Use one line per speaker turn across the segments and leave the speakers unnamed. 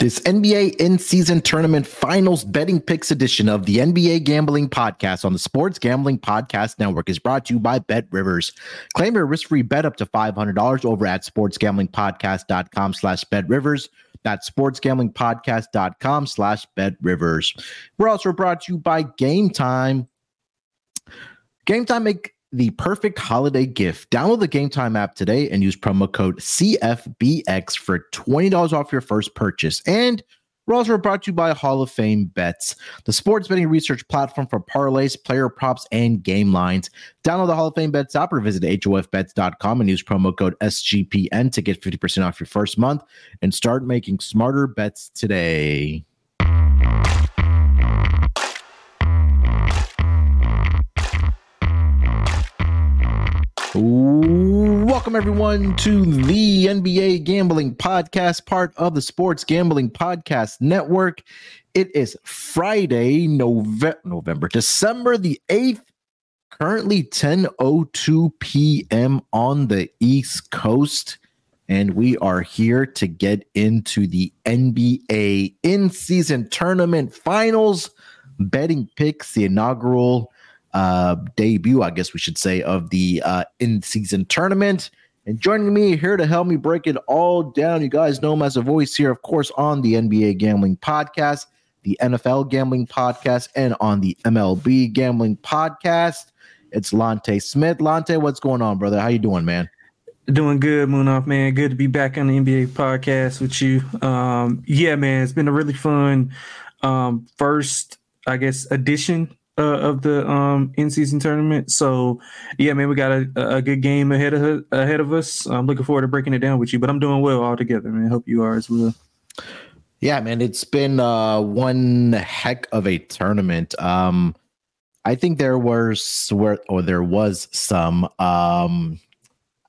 This NBA in season tournament finals betting picks edition of the NBA Gambling Podcast on the Sports Gambling Podcast Network is brought to you by Bet Rivers. Claim your risk free bet up to $500 over at sportsgamblingpodcast.com slash bet rivers. That's sportsgamblingpodcast.com slash bet rivers. We're also brought to you by Game Time. Game Time make the perfect holiday gift. Download the Game Time app today and use promo code CFBX for $20 off your first purchase. And we're also brought to you by Hall of Fame Bets, the sports betting research platform for parlays, player props, and game lines. Download the Hall of Fame Bets app or visit HOFBets.com and use promo code SGPN to get 50% off your first month and start making smarter bets today. Welcome, everyone, to the NBA Gambling Podcast, part of the Sports Gambling Podcast Network. It is Friday, November, December the 8th, currently 10.02 p.m. on the East Coast. And we are here to get into the NBA in season tournament finals, betting picks, the inaugural uh, debut, I guess we should say, of the uh, in season tournament. And joining me here to help me break it all down, you guys know him as a voice here, of course, on the NBA Gambling Podcast, the NFL Gambling Podcast, and on the MLB Gambling Podcast. It's Lonte Smith. Lonte, what's going on, brother? How you doing, man?
Doing good, Munaf, man. Good to be back on the NBA podcast with you. Um, yeah, man, it's been a really fun um, first, I guess, edition uh, of the um, in season tournament. So yeah, man, we got a, a good game ahead of ahead of us. I'm looking forward to breaking it down with you. But I'm doing well all together, man. Hope you are as well.
Yeah, man, it's been uh, one heck of a tournament. Um, I think there was or there was some um,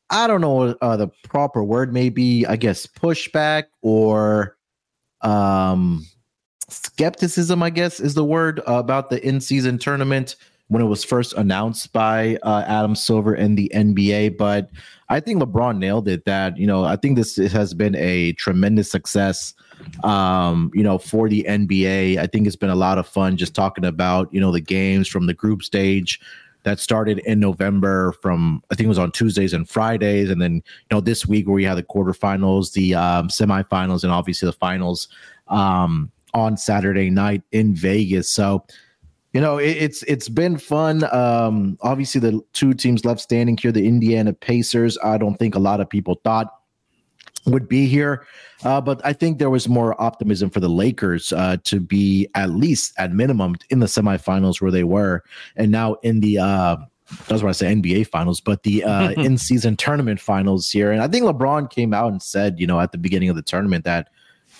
I don't know uh, the proper word, maybe I guess pushback or um skepticism, I guess, is the word about the in season tournament when it was first announced by uh, Adam Silver and the NBA. But I think LeBron nailed it. That you know, I think this has been a tremendous success. Um, you know, for the NBA, I think it's been a lot of fun just talking about you know the games from the group stage that started in November from I think it was on Tuesdays and Fridays, and then you know this week where we had the quarterfinals, the um, semifinals, and obviously the finals. Um, on Saturday night in Vegas. So, you know, it, it's it's been fun. Um, obviously, the two teams left standing here, the Indiana Pacers. I don't think a lot of people thought would be here, uh, but I think there was more optimism for the Lakers uh, to be at least at minimum in the semifinals where they were, and now in the. Uh, that's what I say NBA finals, but the uh, in season tournament finals here. And I think LeBron came out and said, you know, at the beginning of the tournament that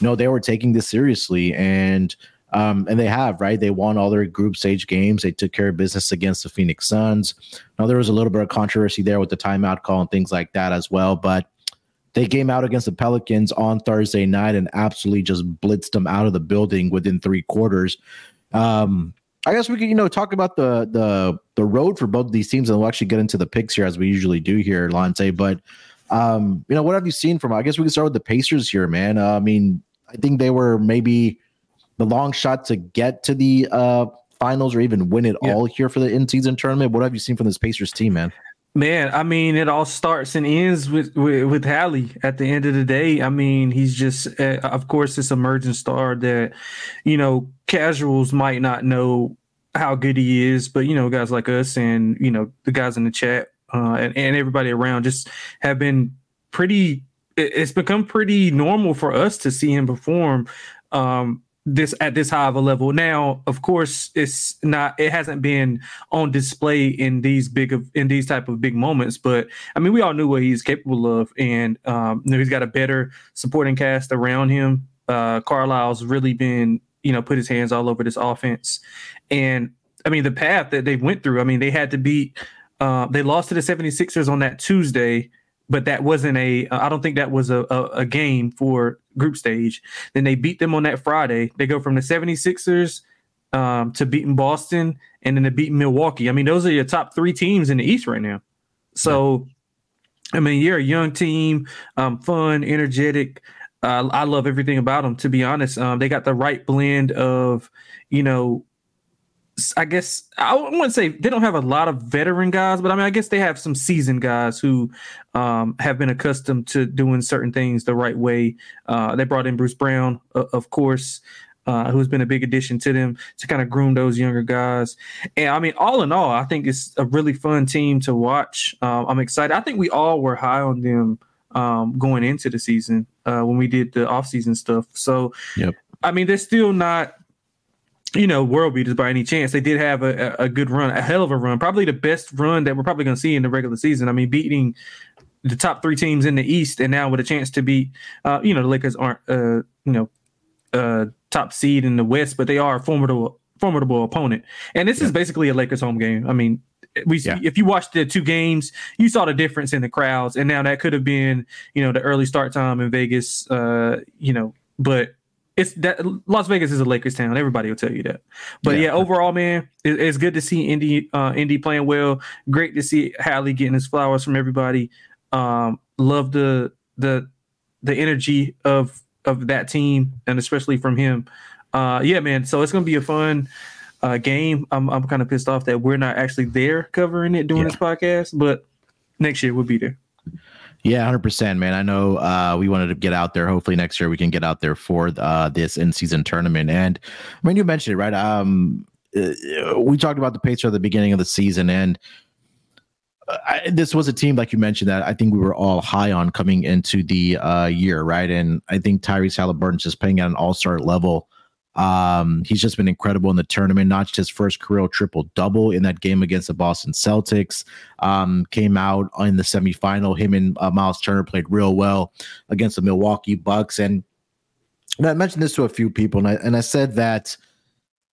no, they were taking this seriously, and um, and they have right. They won all their group stage games. They took care of business against the Phoenix Suns. Now there was a little bit of controversy there with the timeout call and things like that as well, but they came out against the Pelicans on Thursday night and absolutely just blitzed them out of the building within three quarters. Um, I guess we could, you know, talk about the the the road for both these teams, and we'll actually get into the picks here as we usually do here, Lonte. But um, you know, what have you seen from? I guess we can start with the Pacers here, man. Uh, I mean, I think they were maybe the long shot to get to the uh, finals or even win it yeah. all here for the in season tournament. What have you seen from this Pacers team, man?
Man, I mean, it all starts and ends with with, with Hallie. At the end of the day, I mean, he's just, uh, of course, this emerging star that, you know, casuals might not know how good he is, but you know, guys like us and you know the guys in the chat uh, and, and everybody around just have been pretty it's become pretty normal for us to see him perform um, this at this high of a level. Now, of course, it's not it hasn't been on display in these big of in these type of big moments, but I mean, we all knew what he's capable of, and um, you know, he's got a better supporting cast around him. Uh, Carlisle's really been you know put his hands all over this offense, and I mean the path that they went through. I mean, they had to beat. Uh, they lost to the 76ers on that Tuesday but that wasn't a. I don't think that was a, a, a, game for group stage. Then they beat them on that Friday. They go from the 76ers um, to beating Boston and then to beating Milwaukee. I mean, those are your top three teams in the East right now. So, I mean, you're a young team, um, fun, energetic. Uh, I love everything about them. To be honest, um, they got the right blend of, you know, I guess I wouldn't say they don't have a lot of veteran guys, but I mean, I guess they have some seasoned guys who um, have been accustomed to doing certain things the right way. Uh, they brought in Bruce Brown, uh, of course, uh, who's been a big addition to them to kind of groom those younger guys. And I mean, all in all, I think it's a really fun team to watch. Um, I'm excited. I think we all were high on them um, going into the season uh, when we did the offseason stuff. So,
yep.
I mean, they're still not you know, world beaters by any chance. They did have a, a good run, a hell of a run, probably the best run that we're probably going to see in the regular season. I mean, beating the top three teams in the East, and now with a chance to beat, uh, you know, the Lakers aren't, uh, you know, uh, top seed in the West, but they are a formidable, formidable opponent. And this yeah. is basically a Lakers home game. I mean, we yeah. if you watched the two games, you saw the difference in the crowds, and now that could have been, you know, the early start time in Vegas, uh, you know, but it's that Las Vegas is a Lakers town. Everybody will tell you that. But yeah, yeah overall, man, it, it's good to see Indy uh, Indy playing well. Great to see Hallie getting his flowers from everybody. Um, love the the the energy of of that team and especially from him. Uh, yeah, man. So it's gonna be a fun uh, game. I'm I'm kind of pissed off that we're not actually there covering it doing yeah. this podcast, but next year we'll be there.
Yeah, hundred percent, man. I know uh, we wanted to get out there. Hopefully next year we can get out there for uh, this in-season tournament. And I mean, you mentioned it, right? Um, uh, we talked about the Pacers at the beginning of the season, and uh, I, this was a team, like you mentioned, that I think we were all high on coming into the uh, year, right? And I think Tyrese Haliburton's just playing at an all-star level. Um, he's just been incredible in the tournament. Notched his first career triple double in that game against the Boston Celtics. Um, came out in the semifinal. Him and uh, Miles Turner played real well against the Milwaukee Bucks. And, and I mentioned this to a few people, and I and I said that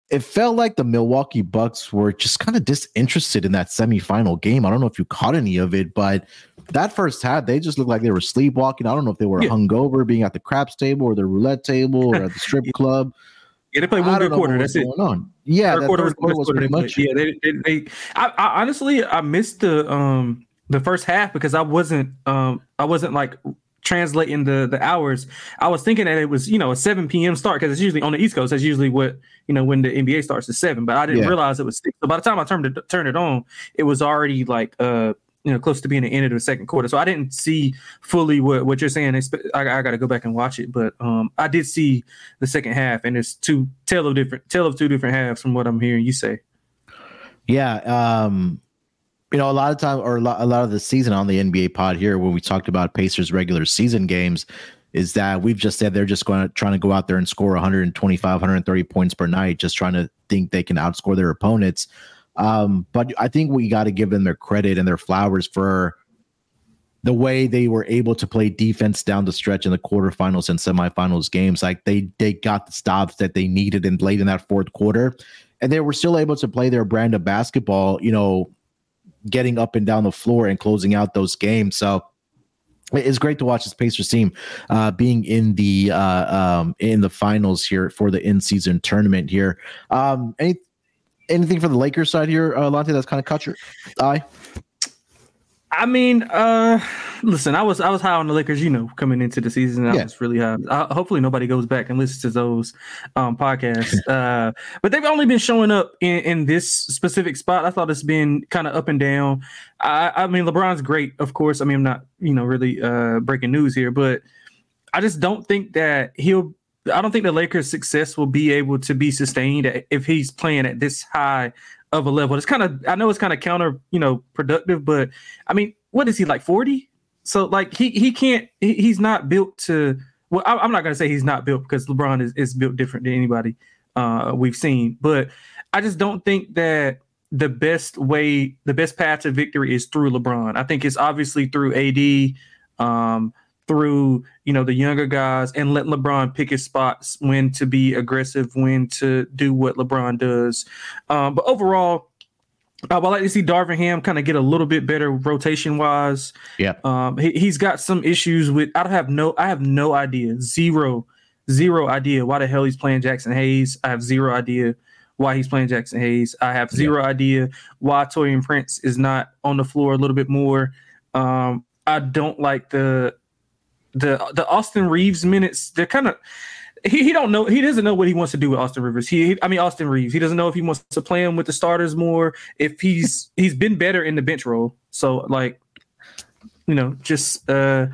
it felt like the Milwaukee Bucks were just kind of disinterested in that semifinal game. I don't know if you caught any of it, but that first half, they just looked like they were sleepwalking. I don't know if they were yeah. hungover, being at the craps table or the roulette table or at the strip club.
Yeah, they played one good quarter. That's it.
On. Yeah, third quarter was, quarter was pretty much.
Yeah, they, they, they I, I, honestly I missed the um the first half because I wasn't um I wasn't like translating the the hours. I was thinking that it was you know a 7 p.m. start because it's usually on the East Coast. That's usually what you know when the NBA starts at seven. But I didn't yeah. realize it was six. So by the time I turned it turned it on, it was already like uh you know close to being the end of the second quarter. So I didn't see fully what, what you're saying. I, I got to go back and watch it, but um, I did see the second half, and it's two tale of different tale of two different halves from what I'm hearing you say.
Yeah, um, you know, a lot of time or a lot, a lot of the season on the NBA pod here, when we talked about Pacers regular season games, is that we've just said they're just going to trying to go out there and score 125, 130 points per night, just trying to think they can outscore their opponents. Um, but I think we got to give them their credit and their flowers for the way they were able to play defense down the stretch in the quarterfinals and semifinals games. Like they they got the stops that they needed and late in that fourth quarter, and they were still able to play their brand of basketball. You know, getting up and down the floor and closing out those games. So it's great to watch this Pacers team uh, being in the uh, um, in the finals here for the in season tournament here. Um, any anything from the Lakers side here, uh, Lonte, that's kind of cut your eye?
I mean, uh, listen, I was I was high on the Lakers, you know, coming into the season. I yeah. was really high. Uh, hopefully, nobody goes back and listens to those um, podcasts. uh, but they've only been showing up in, in this specific spot. I thought it's been kind of up and down. I, I mean, LeBron's great, of course. I mean, I'm not, you know, really uh, breaking news here, but I just don't think that he'll I don't think the Lakers' success will be able to be sustained if he's playing at this high of a level. It's kind of I know it's kind of counter, you know, productive, but I mean, what is he like 40? So like he he can't he, he's not built to well, I, am not gonna say he's not built because LeBron is, is built different than anybody uh, we've seen, but I just don't think that the best way, the best path to victory is through LeBron. I think it's obviously through AD. Um, through you know the younger guys and let LeBron pick his spots when to be aggressive, when to do what LeBron does. Um, but overall, I would like to see Darvin Ham kind of get a little bit better rotation wise.
Yeah,
um, he, he's got some issues with. I don't have no. I have no idea. Zero, zero idea why the hell he's playing Jaxson Hayes. I have zero idea why he's playing Jaxson Hayes. I have zero yeah. idea why Taurean Prince is not on the floor a little bit more. Um, I don't like the the the Austin Reaves minutes, they're kind of he, he don't know he doesn't know what he wants to do with Austin Rivers. He I mean Austin Reaves. He doesn't know if he wants to play him with the starters more. If he's he's been better in the bench role. So like, you know, just uh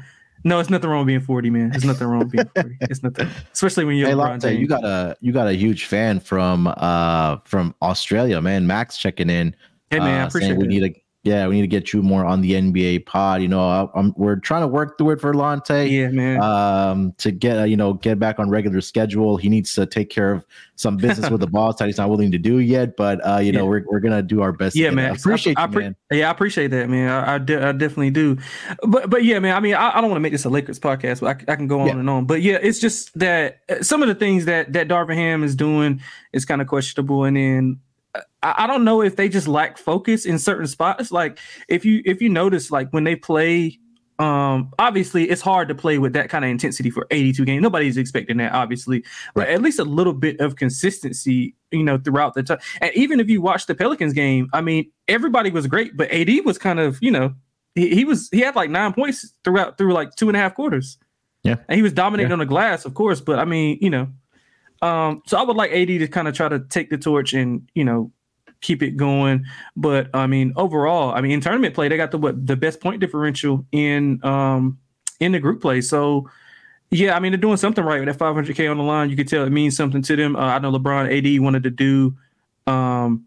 no, it's nothing wrong with being 40, man. There's nothing wrong with being 40. It's nothing, especially when you're
hey, Lonte, you got a you got a huge fan from uh from Australia, man. Max checking in.
Hey man, uh, I appreciate
we need a yeah, we need to get you more on the NBA pod. You know, I, I'm, we're trying to work through it for Lonte.
Yeah, man.
Um, to get uh, you know get back on regular schedule. He needs to take care of some business with the boss that he's not willing to do yet. But uh, you yeah. know, we're, we're gonna do our best.
Yeah, man.
Appreciate I, you, man.
Yeah, I appreciate that, man. I, I, de- I, definitely do. But but yeah, man. I mean, I, I don't want to make this a Lakers podcast, but I, I can go on yeah. and on. But yeah, it's just that uh, some of the things that that Darvin Ham is doing is kind of questionable, and then I, don't know if they just lack focus in certain spots. Like if you if you notice, like when they play, um, obviously it's hard to play with that kind of intensity for 82 games. Nobody's expecting that, obviously, but at least a little bit of consistency, you know, throughout the time. And even if you watch the Pelicans game, I mean, everybody was great, but AD was kind of, you know, he, he was he had like nine points throughout through like two and a half quarters.
Yeah,
and he was dominating yeah. on the glass, of course. But I mean, you know, um, so I would like AD to kind of try to take the torch and you know keep it going. But I mean, overall, I mean, in tournament play, they got the what the best point differential in um in the group play. So yeah, I mean, they're doing something right with that 500k on the line. You could tell it means something to them. Uh, I know LeBron, AD wanted to do. Um,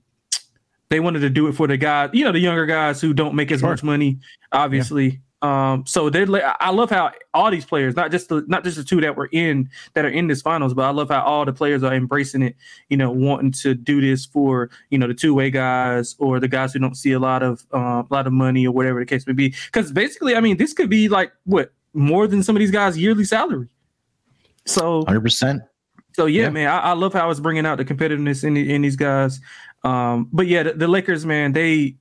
they wanted to do it for the guys, you know, the younger guys who don't make as sure. much money, obviously. Um, so they I love how all these players, not just the not just the two that were in that are in this finals, but I love how all the players are embracing it. You know, wanting to do this for you know the two way guys or the guys who don't see a lot of uh, a lot of money or whatever the case may be. Because basically, I mean, this could be like what more than some of these guys' yearly salary. So,
hundred percent.
So yeah, yeah. man, I, I, love how it's bringing out the competitiveness in the, in these guys. Um, but yeah, the, the Lakers, man, they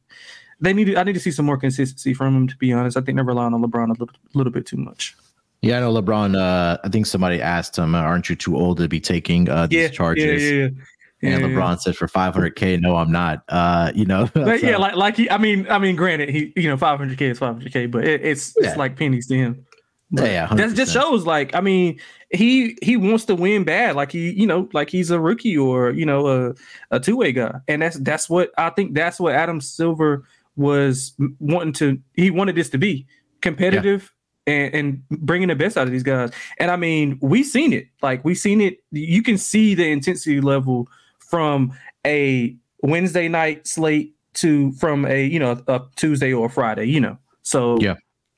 they need. To, I need to see some more consistency from him. To be honest, I think they're relying on LeBron a little, little bit too much.
Yeah, I know LeBron. Uh, I think somebody asked him, "Aren't you too old to be taking uh, these
yeah,
charges?"
Yeah, yeah,
yeah. And LeBron said, "For 500k, no, I'm not." Uh, you know,
so. yeah, like like he. I mean, I mean, granted, he you know 500k is 500k, but it, it's it's like pennies to him.
But yeah,
yeah that just shows like I mean he he wants to win bad like he you know like he's a rookie or you know a, a two way guy and that's that's what I think that's what Adam Silver was wanting to he wanted this to be competitive yeah. and, and bringing the best out of these guys. And I mean, we've seen it. Like we've seen it. You can see the intensity level from a Wednesday night slate to from a you know a Tuesday or a Friday. You know, so
yeah.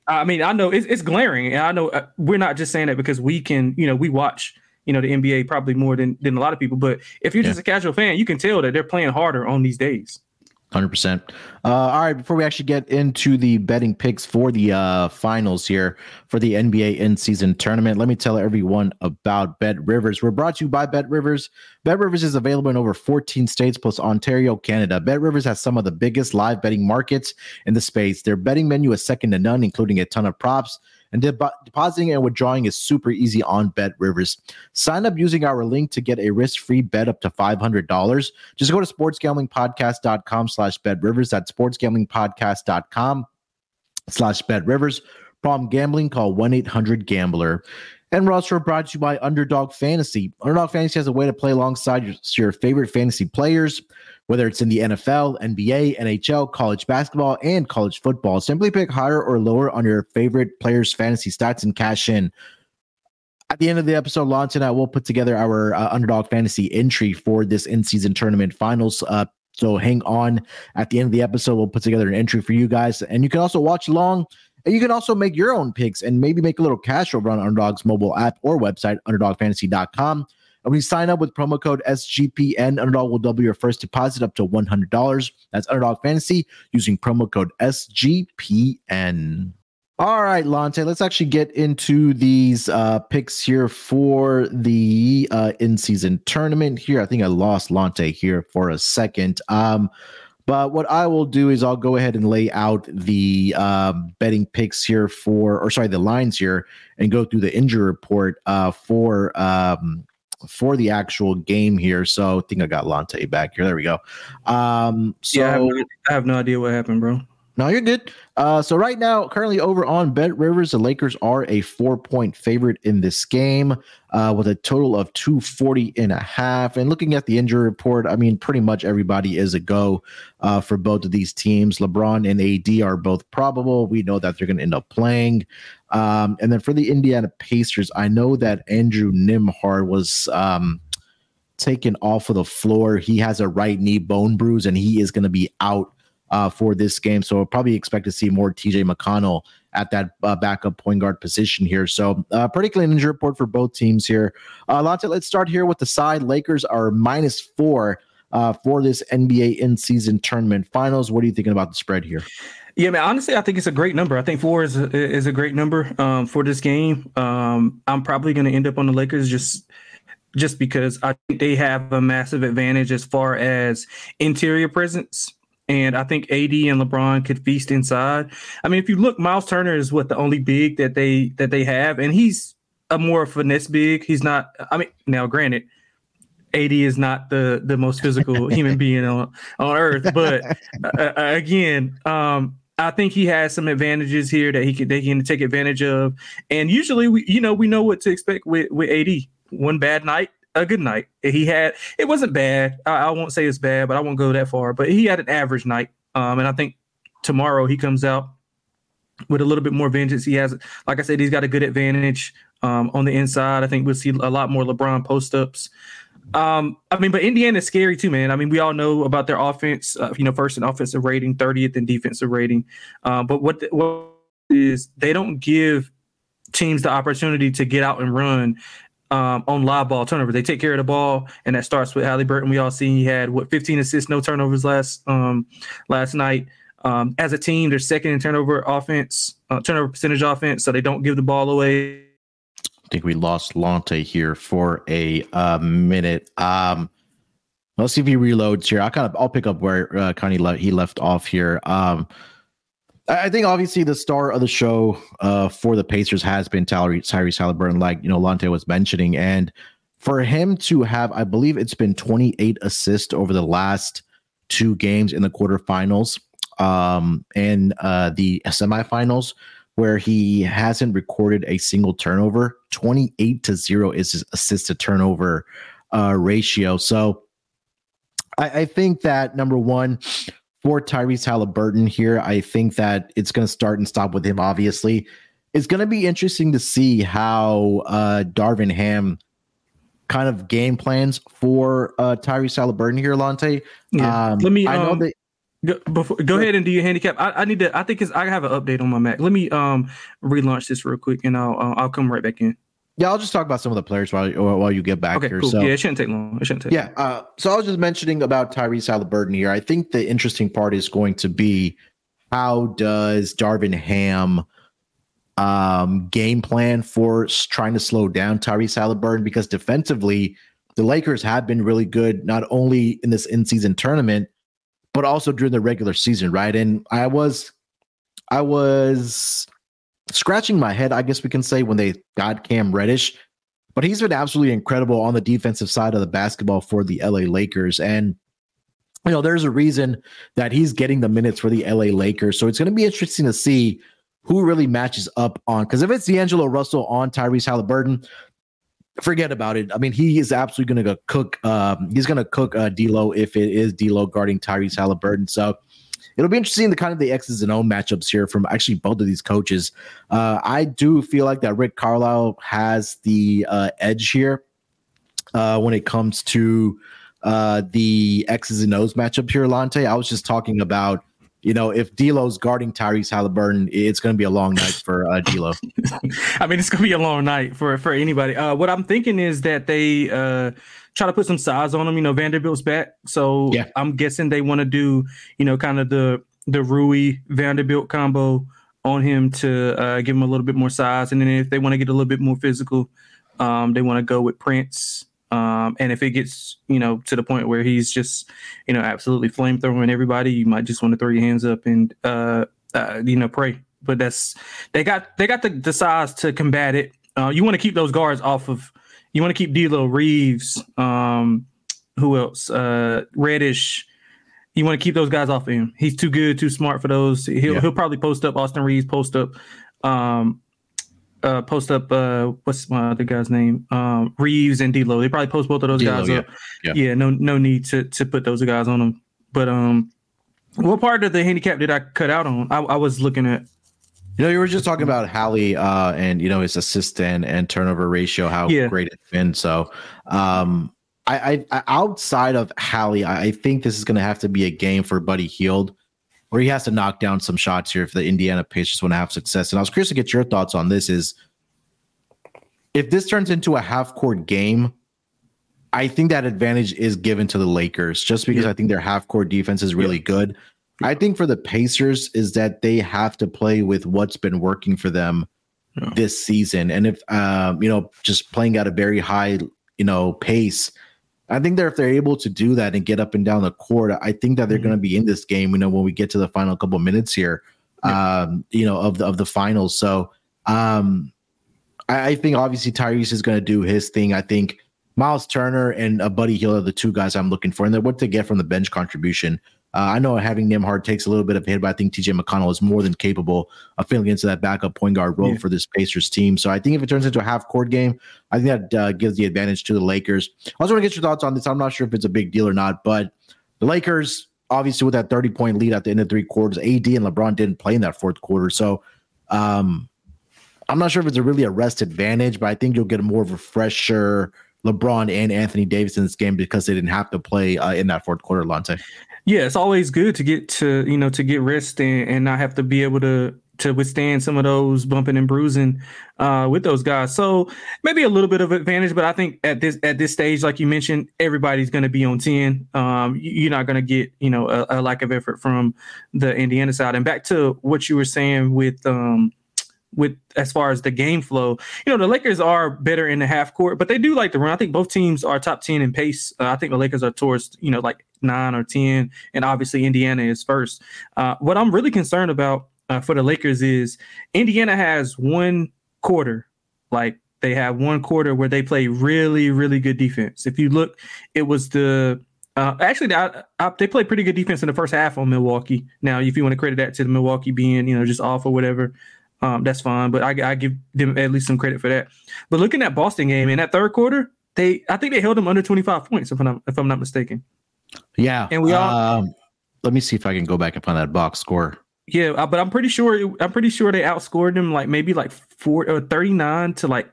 I mean, I know it's, it's glaring, and I know uh, we're not just saying that because we can, you know, we watch, you know, the NBA probably more than than a lot of people. But if you're yeah. just a casual fan, you can tell that they're playing harder on these days.
Hundred uh, percent. All right, before we actually get into the betting picks for the uh, finals here for the NBA in-season tournament, let me tell everyone about Bet Rivers. We're brought to you by Bet Rivers. Bet Rivers is available in over 14 states plus Ontario, Canada. Bet Rivers has some of the biggest live betting markets in the space. Their betting menu is second to none, including a ton of props and de- depositing and withdrawing is super easy on Bet Rivers. Sign up using our link to get a risk-free bet up to $500. Just go to sportsgamblingpodcast.com slash Bet Rivers. That's sportsgamblingpodcast.com slash Bet Rivers. Problem gambling, call 1-800-GAMBLER. And we're also brought to you by Underdog Fantasy. Underdog Fantasy has a way to play alongside your, your favorite fantasy players whether it's in the NFL, NBA, NHL, college basketball, and college football. Simply pick higher or lower on your favorite players' fantasy stats and cash in. At the end of the episode, Lance and I will put together our uh, underdog fantasy entry for this in season tournament finals. Uh, so hang on. At the end of the episode, we'll put together an entry for you guys. And you can also watch along. And you can also make your own picks and maybe make a little cash over on Underdog's mobile app or website, underdogfantasy.com. When you sign up with promo code SGPN, Underdog will double your first deposit up to $100. That's Underdog Fantasy using promo code SGPN. All right, Lonte, let's actually get into these uh, picks here for the uh, in season tournament here. I think I lost Lonte here for a second. Um, but what I will do is I'll go ahead and lay out the uh, betting picks here for, or sorry, the lines here and go through the injury report uh, for um, for the actual game here. So I think I got Lonte back here. There we go. Um, so
yeah, I have, no, I have no idea what happened, bro.
No, you're good. Uh, so right now, currently over on Bet Rivers, the Lakers are a four point favorite in this game uh, with a total of 240 and a half. And looking at the injury report, I mean, pretty much everybody is a go uh, for both of these teams. LeBron and AD are both probable. We know that they're going to end up playing. Um, and then for the Indiana Pacers, I know that Andrew Nembhard was um, taken off of the floor. He has a right knee bone bruise and he is going to be out uh, for this game. So we'll probably expect to see more TJ McConnell at that uh, backup point guard position here. So uh, pretty clean injury report for both teams here. Uh, let's start here with the side. Lakers are minus four uh, for this NBA in season tournament finals. What are you thinking about the spread here?
Yeah, man. Honestly, I think it's a great number. I think four is a, is a great number um, for this game. Um, I'm probably going to end up on the Lakers just just because I think they have a massive advantage as far as interior presence. And I think AD and LeBron could feast inside. I mean, if you look, Miles Turner is what the only big that they that they have, and he's a more finesse big. He's not. I mean, now granted, AD is not the the most physical human being on on earth, but uh, uh, again, um, I think he has some advantages here that he can they can take advantage of. And usually, we you know we know what to expect with with AD. One bad night, a good night. He had it wasn't bad. I, I, won't say it's bad, but I won't go that far. But he had an average night. Um, and I think tomorrow he comes out with a little bit more vengeance. He has, like I said, he's got a good advantage um, on the inside. I think we'll see a lot more LeBron post ups. Um, I mean, but Indiana's scary too, man. I mean, we all know about their offense. Uh, you know, first in offensive rating, 30th in defensive rating. Uh, but what what is they don't give teams the opportunity to get out and run um, on live ball turnovers. They take care of the ball, and that starts with Haliburton. We all seen he had what 15 assists, no turnovers last um, last night. Um, as a team, they're second in turnover offense, uh, turnover percentage offense, so they don't give the ball away.
I think we lost Lonte here for a uh, minute. Um, let's see if he reloads here. I kind of I'll pick up where uh, of le- he left off here. Um, I think obviously the star of the show uh, for the Pacers has been Tyrese Haliburton, like you know Lonte was mentioning, and for him to have, I believe it's been 28 assists over the last two games in the quarterfinals um, and uh, the semifinals, where he hasn't recorded a single turnover. 28 to zero is his assist to turnover uh, ratio. So I, I think that number one, for Tyrese Haliburton here. I think that it's going to start and stop with him, obviously. It's going to be interesting to see how uh, Darvin Ham kind of game plans for uh, Tyrese Haliburton here, Lonte.
Yeah. Um, Let me. I know um, that. Go, before, go ahead and do your handicap. I, I, need to. I think it's. I have an update on my Mac. Let me um relaunch this real quick, and I'll uh, I'll come right back in.
Yeah, I'll just talk about some of the players while while you get back
okay,
here.
Cool.
So,
yeah, it shouldn't take long. It shouldn't take.
Yeah. Uh, so I was just mentioning about Tyrese Haliburton here. I think the interesting part is going to be how does Darvin Ham um, game plan for trying to slow down Tyrese Haliburton because defensively the Lakers have been really good not only in this in-season tournament but also during the regular season, right? And I was I was scratching my head, I guess we can say, when they got Cam Reddish. But he's been absolutely incredible on the defensive side of the basketball for the LA Lakers. And, you know, there's a reason that he's getting the minutes for the LA Lakers. So it's going to be interesting to see who really matches up on. Because if it's D'Angelo Russell on Tyrese Haliburton, forget about it. I mean, he is absolutely going to cook. Um, he's going to cook uh, D'Lo if it is D'Lo guarding Tyrese Haliburton. So it'll be interesting the kind of the X's and O matchups here from actually both of these coaches. Uh, I do feel like that Rick Carlisle has the uh, edge here uh, when it comes to uh, the X's and O's matchup here, Lonte. I was just talking about, you know, if D'Lo's guarding Tyrese Haliburton, it's going to be a long night for uh, D'Lo.
I mean, it's going to be a long night for for anybody. Uh, what I'm thinking is that they uh, try to put some size on them. You know, Vanderbilt's back, so yeah. I'm guessing they want to do, you know, kind of the the Rui Vanderbilt combo on him to uh, give him a little bit more size, and then if they want to get a little bit more physical, um, they want to go with Prince. Um, and if it gets, you know, to the point where he's just, you know, absolutely flamethrowing everybody, you might just want to throw your hands up and, uh, uh, you know, pray. But that's they got they got the, the size to combat it. Uh, you want to keep those guards off of you want to keep D'Lo Reaves. Um, who else? Uh, Reddish. You want to keep those guys off of him. He's too good, too smart for those. He'll yeah. he'll probably post up Austin Reaves, post up, um, uh, post up. Uh, what's my other guy's name? Um, Reaves and D'Lo. They probably post both of those D'Lo, guys
yeah.
up. Yeah. yeah, no no need to to put those guys on them. But um, what part of the handicap did I cut out on? I, I was looking at.
You know, you were just talking about Hallie uh, and you know his assist and, and turnover ratio, how yeah. great it's been. So, um, I, I outside of Hallie, I, think this is going to have to be a game for Buddy Hield, where he has to knock down some shots here if the Indiana Pacers want to have success. And I was curious to get your thoughts on this: is if this turns into a half court game, I think that advantage is given to the Lakers just because yeah. I think their half court defense is really yeah. good. I think for the Pacers is that they have to play with what's been working for them yeah. this season, and if um, you know, just playing at a very high you know pace I think that if they're able to do that and get up and down the court, I think that they're mm-hmm. going to be in this game. You know, when we get to the final couple minutes here, yeah. um, you know, of the of the finals. So, um, I, I think obviously Tyrese is going to do his thing. I think Miles Turner and uh, Buddy Hield are the two guys I'm looking for, and then what to get from the bench contribution. Uh, I know having Nembhard takes a little bit of hit, but I think TJ McConnell is more than capable of filling into that backup point guard role yeah. for this Pacers team. So I think if it turns into a half court game, I think that uh, gives the advantage to the Lakers. I also want to get your thoughts on this. I'm not sure if it's a big deal or not, but the Lakers, obviously, with that 30 point lead at the end of three quarters, AD and LeBron didn't play in that fourth quarter. So, um, I'm not sure if it's a really a rest advantage, but I think you'll get more of a fresher LeBron and Anthony Davis in this game because they didn't have to play uh, in that fourth quarter, Lonte
yeah, it's always good to get to you know to get rest and, and not have to be able to to withstand some of those bumping and bruising uh, with those guys. So maybe a little bit of advantage, but I think at this at this stage, like you mentioned, everybody's going to be on ten. Um, you're not going to get you know a, a, lack of effort from the Indiana side. And back to what you were saying with um, with as far as the game flow. You know, the Lakers are better in the half court, but they do like to run. I think both teams are top 10 in pace. Uh, I think the Lakers are towards, you know, like nine or 10, and obviously Indiana is first. Uh, what I'm really concerned about uh, for the Lakers is Indiana has one quarter, like they have one quarter where they play really, really good defense. If you look, it was the uh, actually, I, I, they played pretty good defense in the first half on Milwaukee. Now, if you want to credit that to the Milwaukee being, you know, just off or whatever, um, that's fine. But I, I, give them at least some credit for that. But looking at Boston game in that third quarter, they I think they held them under 25 points if I'm not, if I'm not mistaken.
Yeah, and we all. Um, let me see if I can go back and find that box score.
Yeah, uh, but I'm pretty sure I'm pretty sure they outscored them like maybe like four or 39 to like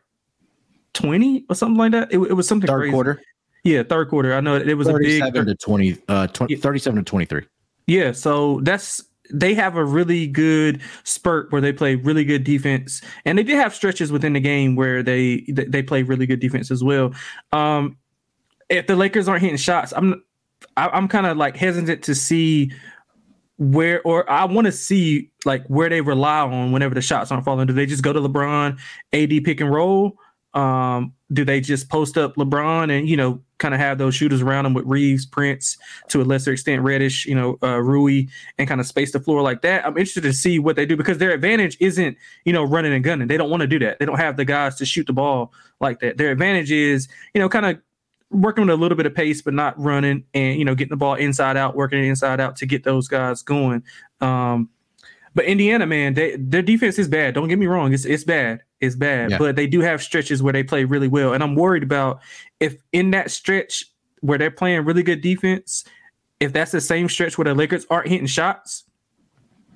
20 or something like that. It, it was something
third
crazy.
quarter.
Yeah, third quarter. I know it was a big
37 to 20 uh 20, 37 to 23.
Yeah, so that's they have a really good spurt where they play really good defense, and they did have stretches within the game where they they play really good defense as well. Um, if the Lakers aren't hitting shots, I'm I'm kind of like hesitant to see where or I want to see like where they rely on whenever the shots aren't falling. Do they just go to LeBron, AD pick and roll? Um, do they just post up LeBron and you know kind of have those shooters around them with Reaves, Prince, to a lesser extent Reddish, you know, uh, Rui, and kind of space the floor like that? I'm interested to see what they do because their advantage isn't you know running and gunning. They don't want to do that. They don't have the guys to shoot the ball like that. Their advantage is you know kind of working with a little bit of pace, but not running and you know getting the ball inside out, working it inside out to get those guys going. Um, but Indiana, man, they, their defense is bad. Don't get me wrong; it's it's bad it's bad, yeah. but they do have stretches where they play really well. And I'm worried about if in that stretch where they're playing really good defense, if that's the same stretch where the Lakers aren't hitting shots,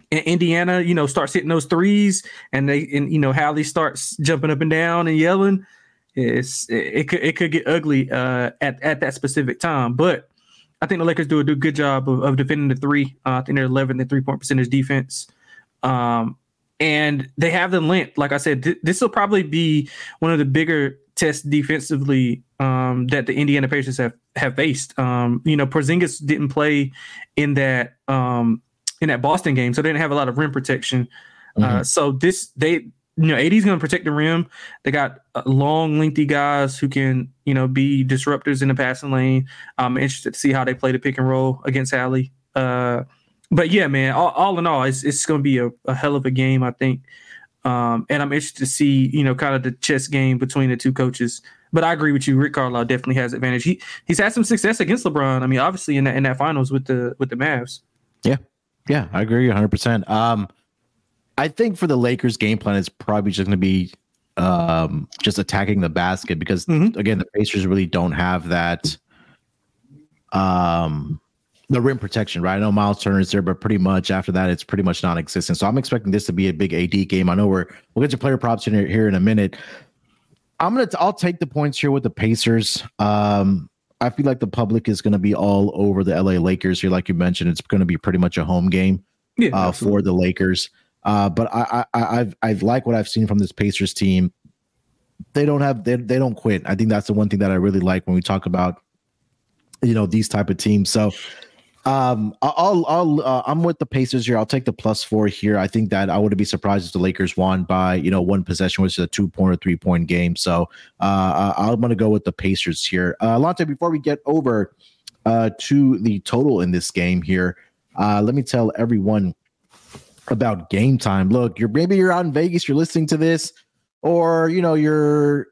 and Indiana, you know, starts hitting those threes, and they and you know Hallie starts jumping up and down and yelling, it's it, it could it could get ugly uh, at at that specific time. But I think the Lakers do a do good job of, of defending the three. Uh, I think they're 11th in three point percentage defense. Um, and they have the length. Like I said, th- this will probably be one of the bigger tests defensively um, that the Indiana Pacers have have faced. Um, you know, Porzingis didn't play in that um, in that Boston game, so they didn't have a lot of rim protection. Uh, mm-hmm. Uh, so this they you know AD's going to protect the rim. They got uh, long, lengthy guys who can you know be disruptors in the passing lane. I'm interested to see how they play the pick and roll against Hallie. Uh, but yeah, man, all, all in all, it's it's going to be a, a, hell of a game, I think. Um, and I'm interested to see, you know, kind of the chess game between the two coaches But I agree with you. Rick Carlisle definitely has advantage. He he's had some success against LeBron. I mean, obviously in that in that finals with the with the Mavs.
Yeah, yeah, I agree 100. percent Um, I think for the Lakers game plan, it's probably just going to be um just attacking the basket because mm-hmm. again, the Pacers really don't have that um the rim protection, right? I know Miles Turner is there, but pretty much after that, it's pretty much non-existent. So I'm expecting this to be a big AD game. I know we're we'll get to player props in here, here in a minute. I'm gonna t- I'll take the points here with the Pacers. Um, I feel like the public is gonna be all over the LA Lakers here, like you mentioned. It's gonna be pretty much a home game yeah, uh, for the Lakers. Uh, but I, I I've I like what I've seen from this Pacers team. They don't have they, they don't quit. I think that's the one thing that I really like when we talk about you know these type of teams. So um, I'll, I'll, uh, I'm with the Pacers here. I'll take the plus four here. I think that I wouldn't be surprised if the Lakers won by, you know, one possession, which is a two point or three point game. So uh, I'm going to go with the Pacers here. Uh, Lonte, before we get over uh, to the total in this game here, uh, let me tell everyone about game time. Look, you're maybe you're out in Vegas, you're listening to this, or you know, you're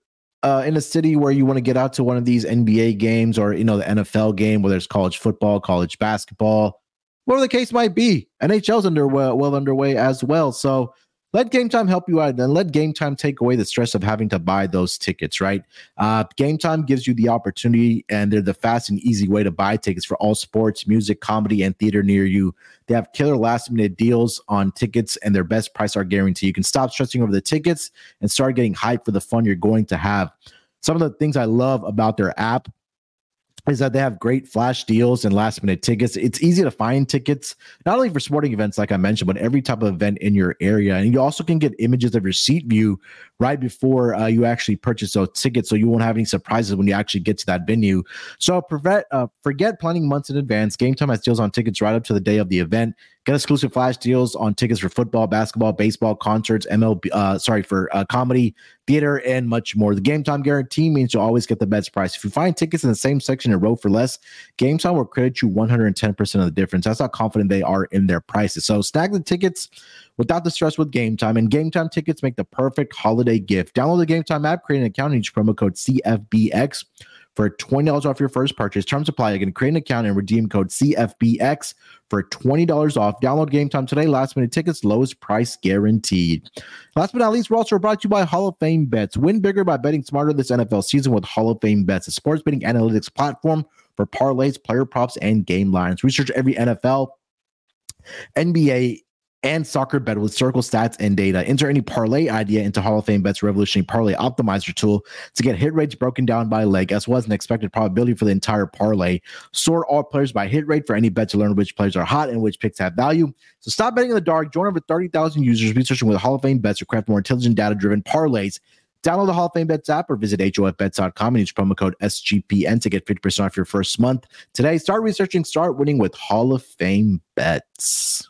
uh, in a city where you want to get out to one of these NBA games or you know the NFL game, whether it's college football, college basketball, whatever the case might be, NHL's under well, well underway as well. So let game time help you out and let game time take away the stress of having to buy those tickets right? Uh, game time gives you the opportunity and they're the fast and easy way to buy tickets for all sports music comedy and theater near you. They have killer last minute deals on tickets and their best price are guaranteed you can stop stressing over the tickets and start getting hyped for the fun you're going to have. Some of the things i love about their app is that they have great flash deals and last minute tickets. It's easy to find tickets, not only for sporting events, like I mentioned, but every type of event in your area. And you also can get images of your seat view right before uh, you actually purchase those tickets. So you won't have any surprises when you actually get to that venue. So prevent, uh, forget planning months in advance. Game Time has deals on tickets right up to the day of the event. Get exclusive flash deals on tickets for football, basketball, baseball, concerts, MLB, uh, sorry, for uh, comedy, theater, and much more. The game time guarantee means you'll always get the best price. If you find tickets in the same section and row for less, Game Time will credit you 110% of the difference. That's how confident they are in their prices. So snag the tickets without the stress with Game Time. And Game Time tickets make the perfect holiday gift. Download the Game Time app, create an account, and use promo code CFBX for $20 off your first purchase. Terms apply. Again, create an account and redeem code CFBX for $20 off. Download Game Time today. Last minute tickets, lowest price guaranteed. Last but not least, we're also brought to you by Hall of Fame Bets. Win bigger by betting smarter this NFL season with Hall of Fame Bets, a sports betting analytics platform for parlays, player props, and game lines. Research every NFL, NBA, and soccer bet with circle stats and data. Enter any parlay idea into Hall of Fame Bet's revolutionary parlay optimizer tool to get hit rates broken down by leg, as well as an expected probability for the entire parlay. Sort all players by hit rate for any bet to learn which players are hot and which picks have value. So stop betting in the dark. Join over 30,000 users researching with Hall of Fame Bets to craft more intelligent, data driven parlays. Download the Hall of Fame Bets app or visit HOFBets.com and use promo code SGPN to get 50% off your first month. Today, start researching, start winning with Hall of Fame Bets.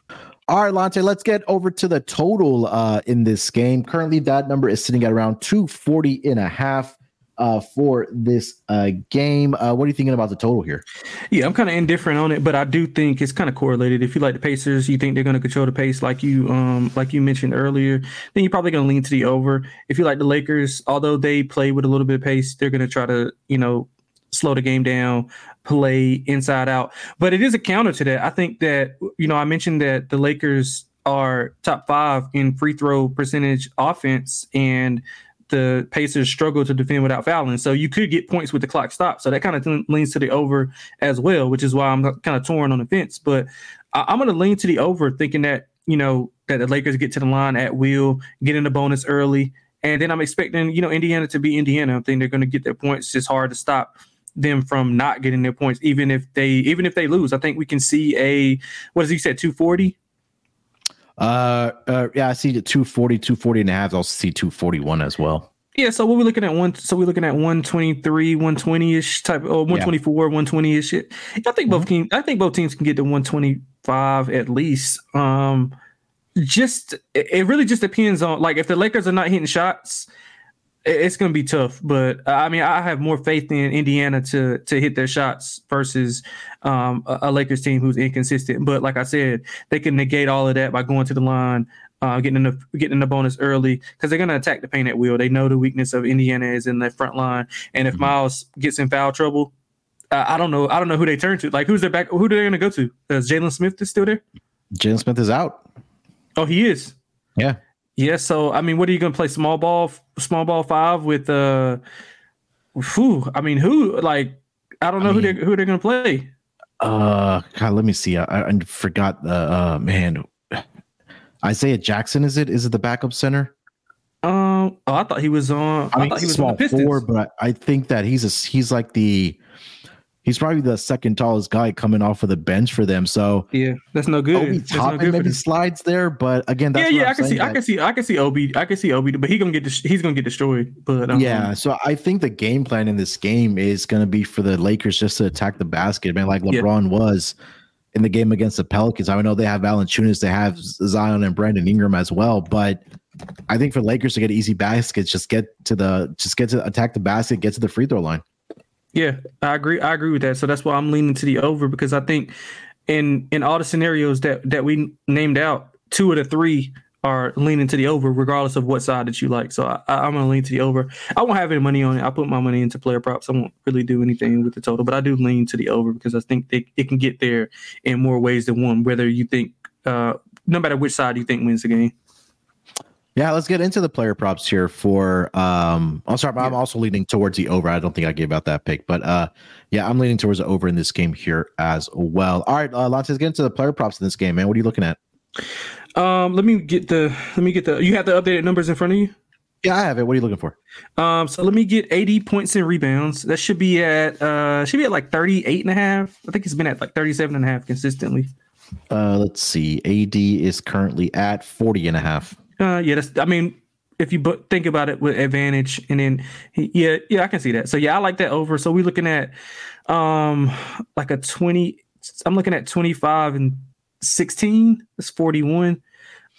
All right, Lonte, let's get over to the total uh, in this game. Currently, that number is sitting at around 240 and a half uh, for this uh, game. Uh, what are you thinking about the total here?
Yeah, I'm kind of indifferent on it, but I do think it's kind of correlated. If you like the Pacers, you think they're going to control the pace, like you um like you mentioned earlier, then you're probably going to lean to the over. If you like the Lakers, although they play with a little bit of pace, they're going to try to you know slow the game down, play inside out. But it is a counter to that. I think that, you know, I mentioned that the Lakers are top five in free throw percentage offense and the Pacers struggle to defend without fouling. So you could get points with the clock stopped. So that kind of leans to the over as well, which is why I'm kind of torn on the fence. But I- I'm going to lean to the over, thinking that, you know, that the Lakers get to the line at will, get in the bonus early. And then I'm expecting, you know, Indiana to be Indiana. I think they're going to get their points. It's hard to stop them from not getting their points, even if they even if they lose. I think we can see a what does he said, 240?
Uh, uh yeah, I see the 240, 240 and a half. I also see 241 as well.
Yeah, so what we're looking at one so we're looking at 123, 120-ish type or 124, yeah. 120-ish. I think mm-hmm. both teams I think both teams can get to 125 at least. Um just it really just depends on like if the Lakers are not hitting shots, it's going to be tough, but uh, I mean, I have more faith in Indiana to to hit their shots versus um, a, a, Lakers team who's inconsistent. But like I said, they can negate all of that by going to the line uh, getting in the getting in the bonus early because they're going to attack the paint at will. They know the weakness of Indiana is in the front line, and if mm-hmm. Miles gets in foul trouble, uh, I don't know. I don't know who they turn to. Like who's their back? Who are they going to go to? Is Jalen Smith is still there?
Jalen Smith is out.
Oh, he is.
Yeah.
Yeah. So I mean, what are you going to play? Small ball, small ball five with uh, who? I mean, who? Like I don't know I mean, who they who they're going to play.
Uh, God, let me see. I, I forgot. The uh, man, Isaiah Jackson. Is it? Is it the backup center?
Um. Oh, I thought he was on. I, I mean, thought he was small on
four, but I think that he's a he's like the he's probably the second tallest guy coming off of the bench for them. So
yeah, that's no good. Obi
Toppin no good maybe slides there, but again,
yeah, yeah, I can see, I can see, I can see Obi, I can see Obi, but he gonna get he's gonna get destroyed. But
um, yeah, so I think the game plan in this game is gonna be for the Lakers just to attack the basket, man, like LeBron yeah. was in the game against the Pelicans. I know they have Valanciunas, they have Zion and Brandon Ingram as well, but I think for Lakers to get easy baskets, just get to the just get to attack the basket, get to the free throw line.
Yeah, I agree. I agree with that. So that's why I'm leaning to the over because I think in in all the scenarios that that we named out, two of the three are leaning to the over, regardless of what side that you like. So I, am to lean to the over. I won't have any money on it. I put my money into player props. I won't really do anything with the total, but I do lean to the over because I think it can get there in more ways than one. Whether you think, uh, no matter which side you think wins the game.
Yeah, let's get into the player props here for um I'll start I'm also leaning towards the over. I don't think I gave out that pick, but uh yeah, I'm leaning towards the over in this game here as well. All right, uh let's get into the player props in this game, man. What are you looking at?
Um let me get the let me get the you have the updated numbers in front of you?
Yeah, I have it. What are you looking for?
Um, so let me get AD points and rebounds. That should be at uh should be at like 38 and a half. I think it's been at like 37 and a half consistently.
Uh let's see. AD is currently at 40 and a half.
Uh, yeah, that's. I mean, if you think about it with advantage, and then yeah, yeah, I can see that. So yeah, I like that over. So we're looking at um like a twenty. I'm looking at twenty five and sixteen. That's forty one.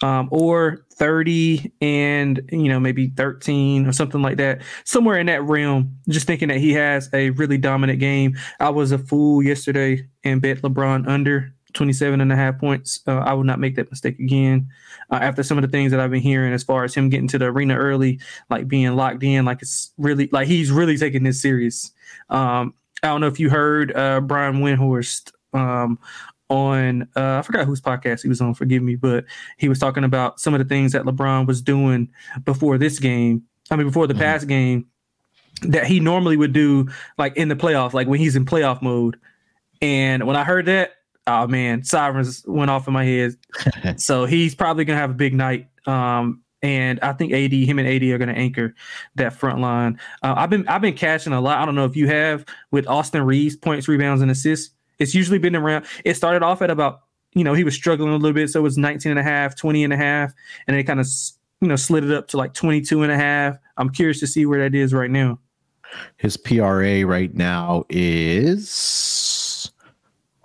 Um, or 30 and you know maybe 13 or something like that somewhere in that realm just thinking that he has a really dominant game i was a fool yesterday and bet lebron under 27 and a half points. Uh, I will not make that mistake again. Uh, after some of the things that I've been hearing as far as him getting to the arena early, like being locked in, like it's really like he's really taking this serious. Um, I don't know if you heard uh, Brian Windhorst um, on uh, I forgot whose podcast he was on. Forgive me, but he was talking about some of the things that LeBron was doing before this game. I mean, before the mm-hmm. past game that he normally would do, like in the playoff, like when he's in playoff mode. And when I heard that, oh man, sirens went off in my head. so he's probably gonna have a big night. Um, and I think AD, him and AD are going to anchor that front line. Uh, I've been I've been catching a lot. I don't know if you have with Austin Reaves points, rebounds, and assists. It's usually been around. It started off at about you know he was struggling a little bit, so it was 19 and a half, 20 and a half, and it kind of you know slid it up to like 22 and a half. I'm curious to see where that is right now.
His PRA right now is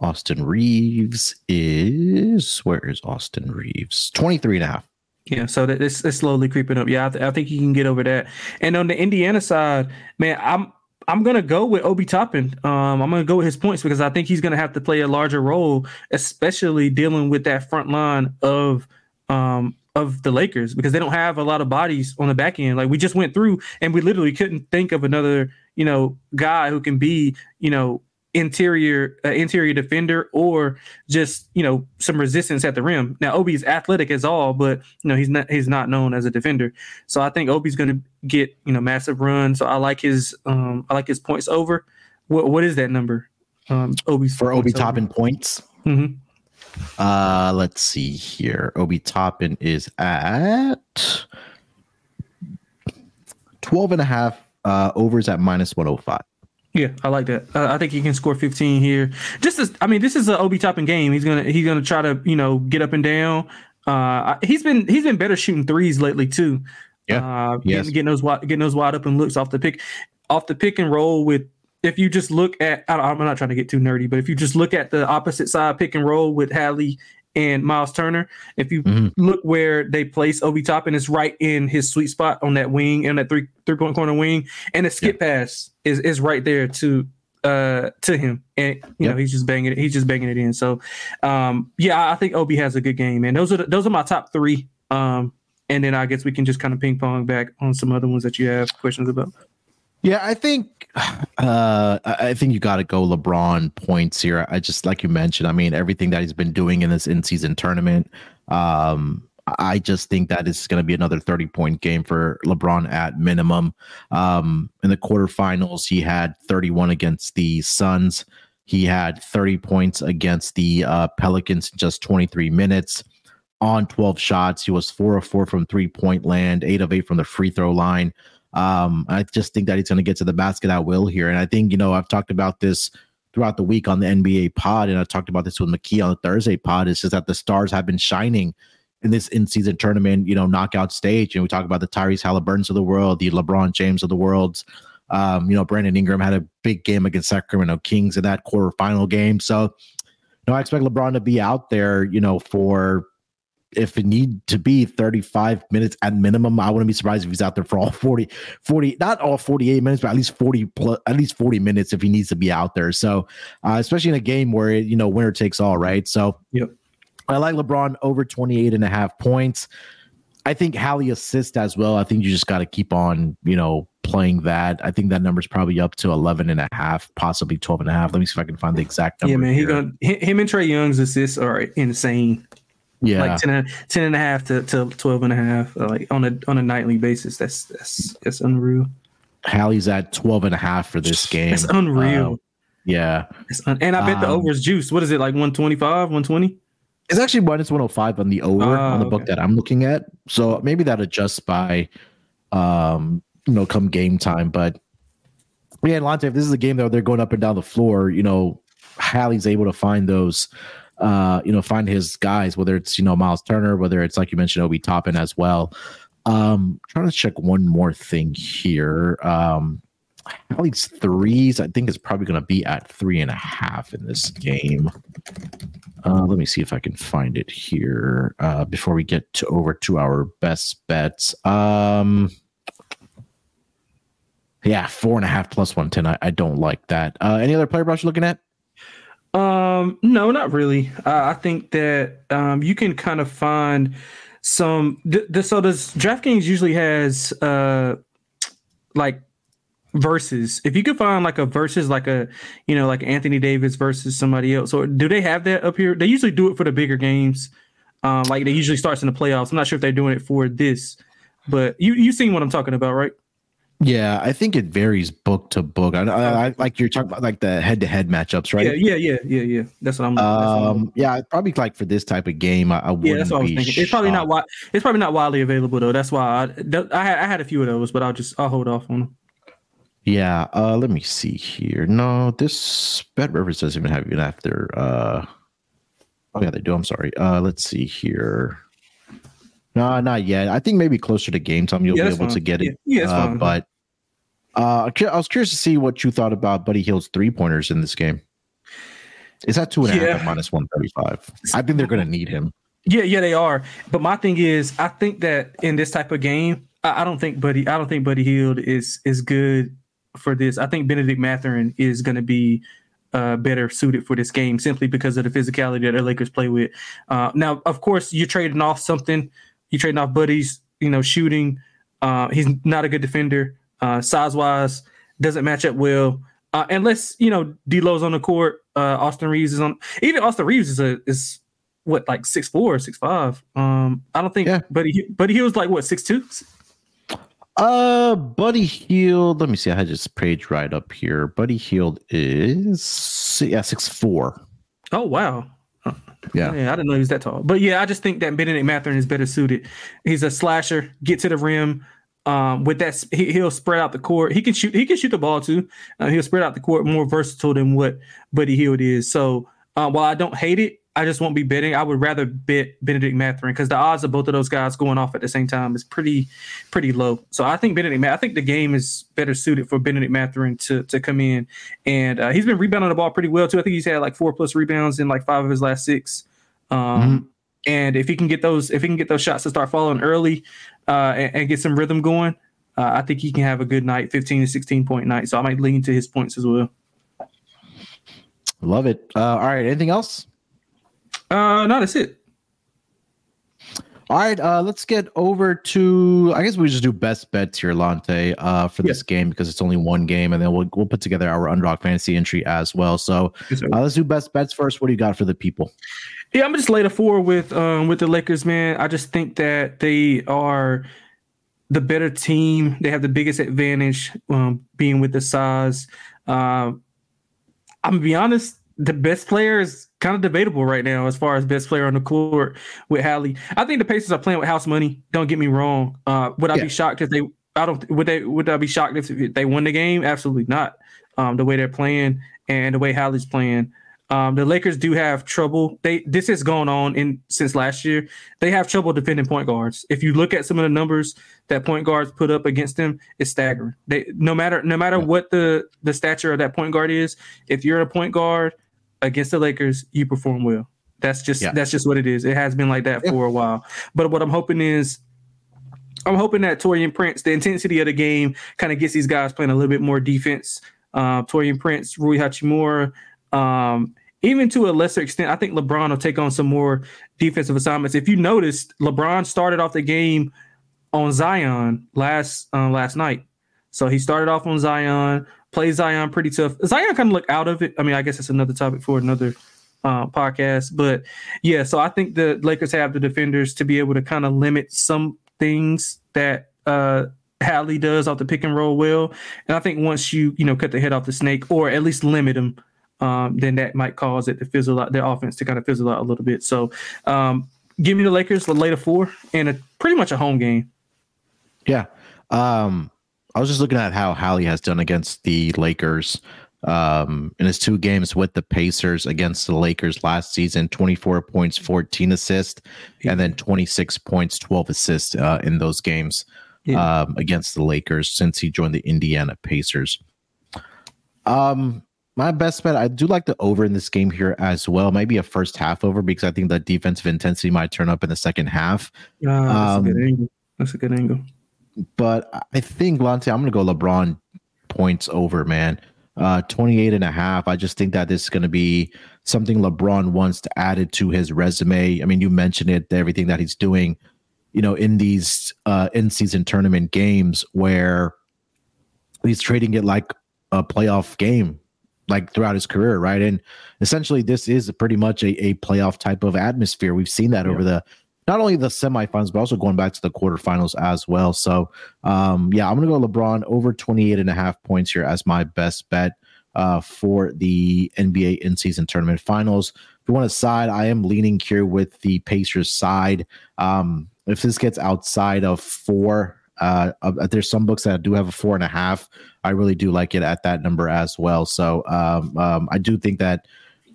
Austin Reaves is where is Austin Reaves? 23 and a half.
Yeah, so that it's, it's slowly creeping up. Yeah, I, th- I think he can get over that. And on the Indiana side, man, I'm I'm gonna go with Obi Toppin. Um, I'm gonna go with his points because I think he's gonna have to play a larger role, especially dealing with that front line of um of the Lakers because they don't have a lot of bodies on the back end. Like we just went through and we literally couldn't think of another, you know, guy who can be, you know, interior uh, interior defender or just you know some resistance at the rim. Now Obi's athletic as all, but you know he's not he's not known as a defender. So I think Obi's going to get you know massive run. So I like his um I like his points over. What what is that number? Um Obi's
for Obi Toppin points.
Mm-hmm.
Uh let's see here. Obi Toppin is at 12 and a half uh overs at minus 105.
Yeah, I like that. Uh, I think he can score 15 here. Just as I mean, this is an Obi Toppin game. He's gonna he's gonna try to you know get up and down. Uh, he's been he's been better shooting threes lately too.
Yeah,
uh, yes. getting, getting those wide, getting those wide open looks off the pick, off the pick and roll with. If you just look at, I'm not trying to get too nerdy, but if you just look at the opposite side pick and roll with Hallie and Miles Turner. If you mm-hmm. look where they place Obi Toppin, it's right in his sweet spot on that wing and that three three point corner wing, and the skip yeah. pass is is right there to uh to him, and you yep. know he's just banging it. He's just banging it in. So, um, yeah, I think Obi has a good game, and those are the, those are my top three Um, and then I guess we can just kind of ping pong back on some other ones that you have questions about.
Yeah, I think uh, I think you got to go LeBron points here. I just like you mentioned. I mean, everything that he's been doing in this in-season tournament. Um, I just think that is going to be another 30 point game for LeBron at minimum. Um, in the quarterfinals, he had 31 against the Suns. He had 30 points against the uh, Pelicans in just 23 minutes on 12 shots. He was four of four from three point land, eight of eight from the free throw line. Um, I just think that he's going to get to the basket at will here. And I think, you know, I've talked about this throughout the week on the NBA pod, and I talked about this with McKee on the Thursday pod. It's just that the stars have been shining in this in-season tournament, you know, knockout stage. And we talk about the Tyrese Halliburtons of the world, the LeBron James of the world. Um, you know, Brandon Ingram had a big game against Sacramento Kings in that quarterfinal game. So, you know, I expect LeBron to be out there, you know, for if it need to be 35 minutes at minimum, I wouldn't be surprised if he's out there for all 40, 40, not all 48 minutes, but at least 40 plus, at least 40 minutes if he needs to be out there. So, uh, especially in a game where, you know, winner takes all, right? So,
yep.
I like LeBron over 28 and a half points. I think Hallie assist as well. I think you just got to keep on, you know, playing that. I think that number's probably up to 11 and a half, possibly 12 and a half. Let me see if I can find the exact number.
Yeah, man. He gonna, him and Trae Young's assists are insane.
Yeah.
Like 10 and, 10 and a half to, to 12 and a half, uh, like on a, on a nightly basis. That's, that's, that's unreal.
Hallie's at 12 and a half for this game.
It's unreal.
Um, yeah.
Un- and I bet the
Um,
over is juice. What is it, like 125, 120?
It's actually minus 105 on the over
Oh,
on the book
okay.
that I'm looking at. So maybe that adjusts by um, you know, come game time. But yeah, Lonte, if this is a game that they're going up and down the floor, you know, Hallie's able to find those uh, you know, find his guys, whether it's, you know, Miles Turner, whether it's like you mentioned, Obi Toppin as well. Um, trying to check one more thing here. Um Hallie's threes, I think is probably gonna be at three and a half in this game. Uh, let me see if I can find it here uh, before we get to over to our best bets. Um, yeah, four and a half plus one ten. I, I don't like that. Uh, any other player props you're looking at?
Um, no, not really. Uh, I think that um, you can kind of find some. Th- th- so does DraftKings usually has uh, like verses. If you could find like a versus, like a you know, like Anthony Davis versus somebody else, or do they have that up here? They usually do it for the bigger games. Um, like they usually starts in the playoffs. I'm not sure if they're doing it for this, but you you seen what I'm talking about, right?
Yeah, I think it varies book to book. I, I, I like you're talking about like the head to head matchups, right?
Yeah, yeah, yeah, yeah, yeah. That's what I'm. that's what I'm-
Um, yeah, probably like for this type of game, I, I wouldn't
Yeah, that's what I was thinking. It's probably not It's probably not widely available though. That's why I, I had I had a few of those, but I'll just I'll hold off on them.
Yeah, uh, let me see here. No, this Bet Rivers doesn't even have even after. Uh, oh yeah, they do. I'm sorry. Uh, let's see here. No, not yet. I think maybe closer to game time you'll
Yeah,
be able to get it.
Yeah, yeah,
uh,
fine.
But uh, I was curious to see what you thought about Buddy Hield's three pointers in this game. Is that two and a half
Yeah.
at minus one thirty five? I think they're going to need him.
Yeah, yeah, they are. But my thing is, I think that in this type of game, I, I don't think Buddy I don't think Buddy Hield is is good for this. I think Bennedict Mathurin is going to be uh, better suited for this game simply because of the physicality that the Lakers play with. Uh, now, of course, you're trading off something. You're trading off Buddy's, you know, shooting. Uh, he's not a good defender. Uh, size wise, doesn't match up well. Uh, unless you know D'Lo's on the court, uh, Austin Reaves is on. Even Austin Reaves is a is what like six four, six five. Um, I don't think.
Yeah.
Buddy, Buddy he was like what six two.
Uh, Buddy Hield. Let me see. I had this page right up here. Buddy Hield is yeah six four.
Oh wow.
Yeah.
Yeah, I didn't know he was that tall. But yeah, I just think that Bennedict Mathurin is better suited. He's a slasher, get to the rim. Um, with that, he, he'll spread out the court. He can shoot. He can shoot the ball too. Uh, he'll spread out the court more versatile than what Buddy Hield is. So uh, while I don't hate it, I just won't be betting. I would rather bet Bennedict Mathurin because the odds of both of those guys going off at the same time is pretty, pretty low. So I think Bennedict. I think the game is better suited for Bennedict Mathurin to to come in, and uh, he's been rebounding the ball pretty well too. I think he's had like four plus rebounds in like five of his last six. Um, And if he can get those, if he can get those shots to start falling early, uh, and, and get some rhythm going, uh, I think he can have a good night, fifteen to sixteen point night. So I might lean to his points as well.
Love it. Uh, all right. Anything else?
Uh, no, that's it.
All right, uh, let's get over to. I guess we just do best bets here, Lonte, uh, for this yeah. game because it's only one game, and then we'll we'll put together our underdog fantasy entry as well. So uh, let's do best bets first. What do you got for the people?
Yeah, I'm just laid a four with um with the Lakers, man. I just think that they are the better team. They have the biggest advantage, um, being with the size. Uh, I'm gonna be honest the best player is kind of debatable right now as far as best player on the court with Hallie. I think the Pacers are playing with house money. Don't get me wrong. Uh, would I yeah. be shocked if they? I don't. Would they? Would I be shocked if they won the game? Absolutely not. Um, the way they're playing and the way Hallie's playing. Um, the Lakers do have trouble. They this has gone on in since last year. They have trouble defending point guards. If you look at some of the numbers that point guards put up against them, it's staggering. They no matter no matter what the the stature of that point guard is, if you're a point guard against the Lakers, you perform well. That's just yeah. that's just what it is. It has been like that yeah. for a while. But what I'm hoping is I'm hoping that Taurean Prince, the intensity of the game, kind of gets these guys playing a little bit more defense. Uh, Taurean Prince, Rui Hachimura, um, even to a lesser extent, I think LeBron will take on some more defensive assignments. If you noticed, LeBron started off the game on Zion last uh, last night. So he started off on Zion, play Zion pretty tough. Zion kind of look out of it. I mean, I guess it's another topic for another uh, podcast, but yeah. So I think the Lakers have the defenders to be able to kind of limit some things that uh, Hallie does off the pick and roll well. And I think once you you know cut the head off the snake, or at least limit them, um, then that might cause it to fizzle out their offense to kind of fizzle out a little bit. So um, give me the Lakers the later four and a pretty much a home game.
Yeah. Um, I was just looking at how Hallie has done against the Lakers um, in his two games with the Pacers against the Lakers last season 24 points, 14 assists, yeah. and then 26 points, 12 assists uh, in those games yeah. um, against the Lakers since he joined the Indiana Pacers. Um, my best bet, I do like the over in this game here as well. Maybe a first half over because I think the defensive intensity might turn up in the second half.
Uh, that's, um, a good angle. that's a good angle
but I think Lonte, I'm going to go LeBron points over, man. Uh, 28 and a half. I just think that this is going to be something LeBron wants to add it to his resume. I mean, you mentioned it, everything that he's doing, you know, in these uh, in season tournament games where he's trading it like a playoff game, like throughout his career, right? And essentially, this is pretty much a, a playoff type of atmosphere. We've seen that yeah. over the not only the semifinals, but also going back to the quarterfinals as well. So, um, yeah, I'm going to go LeBron over 28 and a half points here as my best bet uh, for the NBA in season tournament finals. If you want to side, I am leaning here with the Pacers side. Um, if this gets outside of four, uh, uh, there's some books that do have a four and a half. I really do like it at that number as well. So um, um, I do think that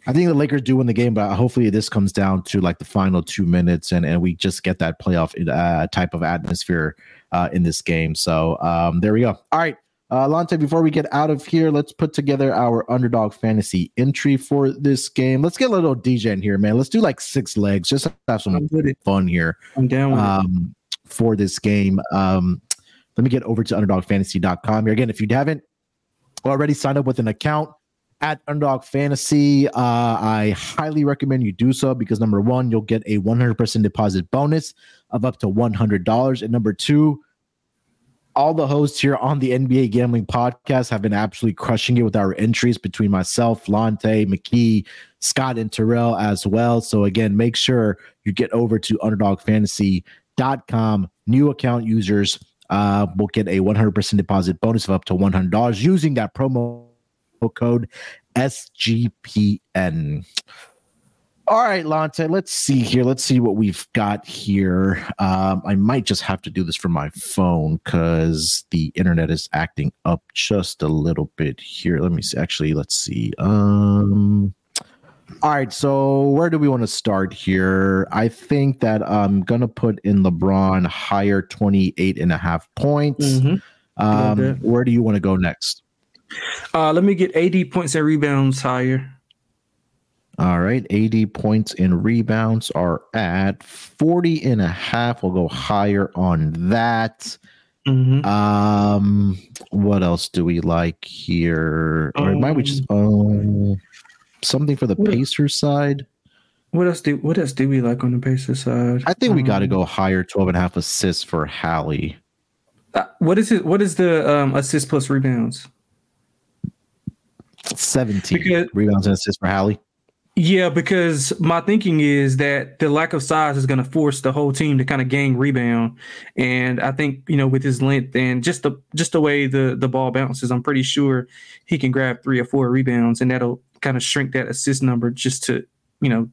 I think the Lakers do win the game, but hopefully this comes down to like the final two minutes, and and we just get that playoff uh, type of atmosphere uh, in this game. So um, there we go. All right, uh, Lonte. Before we get out of here, let's put together our underdog fantasy entry for this game. Let's get a little DJ in here, man. Let's do like six legs, just have some fun here.
I'm down
um, for this game. Um, let me get over to underdogfantasy.com here again. If you haven't already signed up with an account at Underdog Fantasy. Uh, I highly recommend you do so because number one, you'll get a 100% deposit bonus of up to $100. And number two, all the hosts here on the NBA Gambling Podcast have been absolutely crushing it with our entries between myself, Lonte, McKee, Scott, and Terrell as well. So, again, make sure you get over to underdogfantasy.com. New account users uh, will get a 100% deposit bonus of up to $100 using that promo code SGPN. All right, Lonte, let's see here. Let's see what we've got here. Um, I might just have to do this from my phone because the internet is acting up just a little bit here. Let me see. Actually, let's see. Um, all right, so where do we want to start here? I think that I'm going to put in LeBron higher 28 and a half points. Mm-hmm. Um, where do you want to go next?
Uh, let me get AD points and rebounds higher.
All right. AD points and rebounds are at 40 and a half. We'll go higher on that. Mm-hmm. Um, what else do we like here? Um, or might we just um, something for the Pacers side?
what else do what else do we like on the Pacers side?
I think we got to
Um,
go higher 12 and a half assists for Hallie.
uh, what is it? What is the um, assist plus rebounds?
17
Because-
rebounds and assists for Hallie.
Yeah, because my thinking is that the lack of size is going to force the whole team to kind of gang rebound, and I think you know with his length and just the just the way the the ball bounces, I'm pretty sure he can grab three or four rebounds, and that'll kind of shrink that assist number just to you know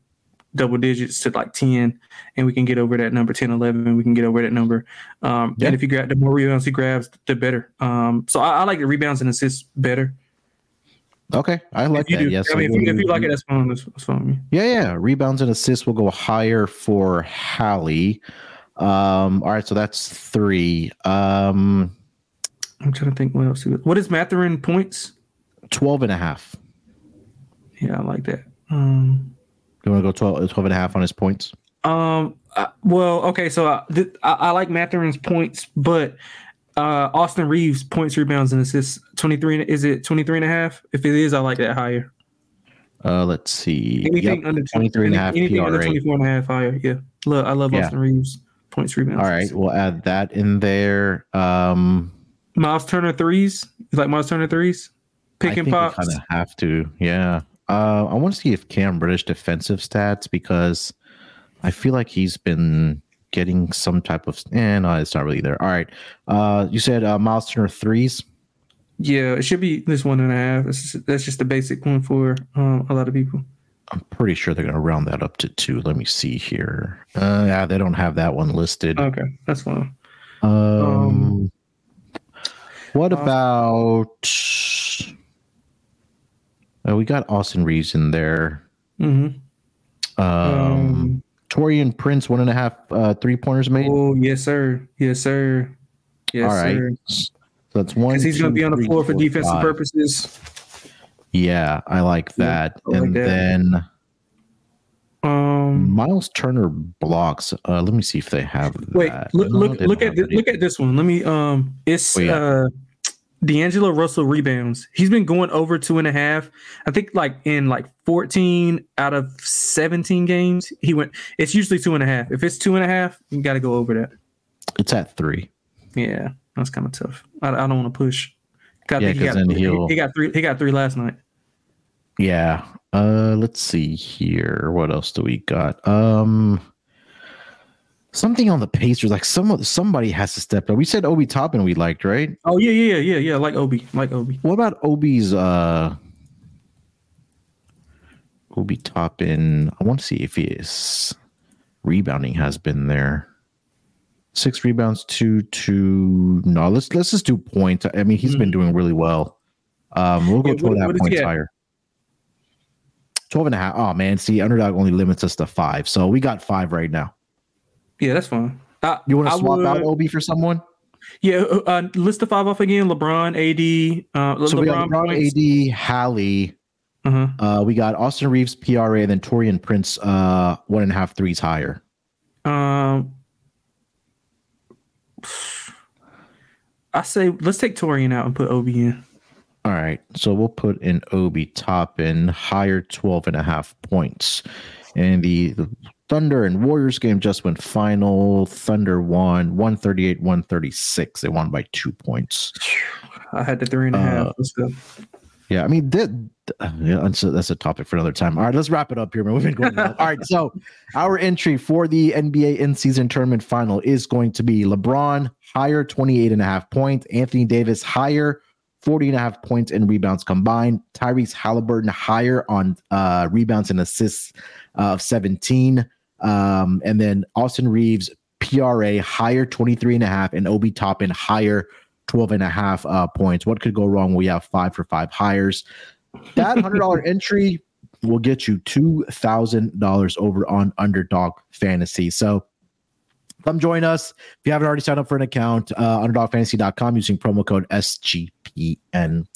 double digits to like 10 and we can get over that number 10 11 we can get over that number um
Yeah.
and if you grab the more rebounds he grabs the better um so i, I like the rebounds and assists better
Okay, I like
if
that. Yes,
i mean if you, if you like it that's fine that's, that's fine.
Yeah, yeah. Rebounds and assists will go higher for Hallie. Um, all right, so that's three. Um,
i'm trying to think what else what is Mathurin points
12 and a half.
Yeah i like that um
You want to go 12, 12 and a half on his points?
Um. uh, well, okay. So I, th- I, I like Mathurin's points, but uh, Austin Reaves points, rebounds, and assists. Twenty three. Is it 23 and a half? If it is, I like that higher.
Uh, let's see.
Anything
Yep,
under
23 and a half
anything under
PRA.
24 and a half higher. Yeah. Look, I love
Yeah.
Austin Reaves points, rebounds.
All right, we'll add that in there. Um,
Miles Turner threes. You like Miles Turner threes? Pick
I
and
think
pops.
we kind of have to. Yeah. Uh, I want to see if Cam Reddish defensive stats because I feel like he's been getting some type of. Eh, no, it's not really there. All right. Uh, you said uh, Miles Turner threes.
Yeah, it should be this one and a half. That's just, that's just the basic one for um, a lot of people.
I'm pretty sure they're going to round that up to two. Let me see here. Uh, yeah, they don't have that one listed.
Okay, that's fine.
Um,
um,
what
uh,
about? Uh, we got Austin Reaves in there.
Mm-hmm.
Um,
Um,
Taurean Prince, one and a half uh, three pointers made.
Oh yes, sir. Yes, sir. Yes,
All right.
sir.
So that's one.
Because he's going to be on the
three,
floor for
four,
defensive
five.
purposes.
Yeah, I like
Yeah,
that.
I like
and
that.
then
Um,
Miles Turner blocks. Uh, let me see if they have.
wait,
that.
look, look, look at
have
look at this one. Let me. Um, it's
Oh, yeah.
uh, D'Angelo Russell rebounds. He's been going over two and a half. I think like in like fourteen out of seventeen games, he went. It's usually two and a half. If it's two and a half, you got to go over that.
It's at three.
Yeah, that's kind of tough. I, I don't want to push. I
Yeah,
he got,
then
he,
he'll-
he got three. He got three last night.
Yeah. Uh, let's see here. What else do we got? Um, something on the Pacers. Like some somebody has to step up. We said Obi Toppin we liked, right?
Oh yeah, yeah, yeah, yeah. Like Obi, like Obi.
What about Obi's uh Obi Toppin? I want to see if his rebounding has been there. Six rebounds, two, two. No, let's let's just do points. I mean, he's been doing really well. Um, we'll go
Yeah,
12 and a
what- what
points higher. 12 and a half. Oh man, see, underdog only limits us to five. So we got five right now.
Yeah, that's fine. I,
You want to swap
would-
out Obi for someone?
Yeah, uh, uh, list the five off again. LeBron, AD, uh,
So we got
LeBron,
LeBron. AD, Hallie.
Uh-huh.
Uh, we got Austin Reaves, PRA, and then Taurean Prince, uh, one and a half threes higher.
Um, I say let's take Taurean out and put Obi in.
All right. So we'll put in Obi Toppin, higher 12 and a half points. And the, the Thunder and Warriors game just went final. Thunder won 138 136. They won by two points.
I had the three and a half.
Uh. Yeah, I mean that. Yeah, that's a, that's a topic for another time. All right, let's wrap it up here, man. We've been going. All right, so our entry for the NBA in-season tournament final is going to be LeBron higher 28 and a half points, Anthony Davis higher 40 and a half points and rebounds combined, Tyrese Halliburton higher on uh, rebounds and assists uh, of 17, um, and then Austin Reaves PRA higher 23 and a half and Obi Toppin higher 12 and a half uh, points. What could go wrong? We have five for five hires. That $100 entry will get you $2,000 over on Underdog Fantasy. So come join us. If you haven't already signed up for an account, uh, underdogfantasy.com using promo code SGPN.